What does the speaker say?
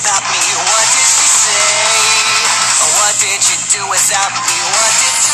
about me? What did she say? What did she do without me? What did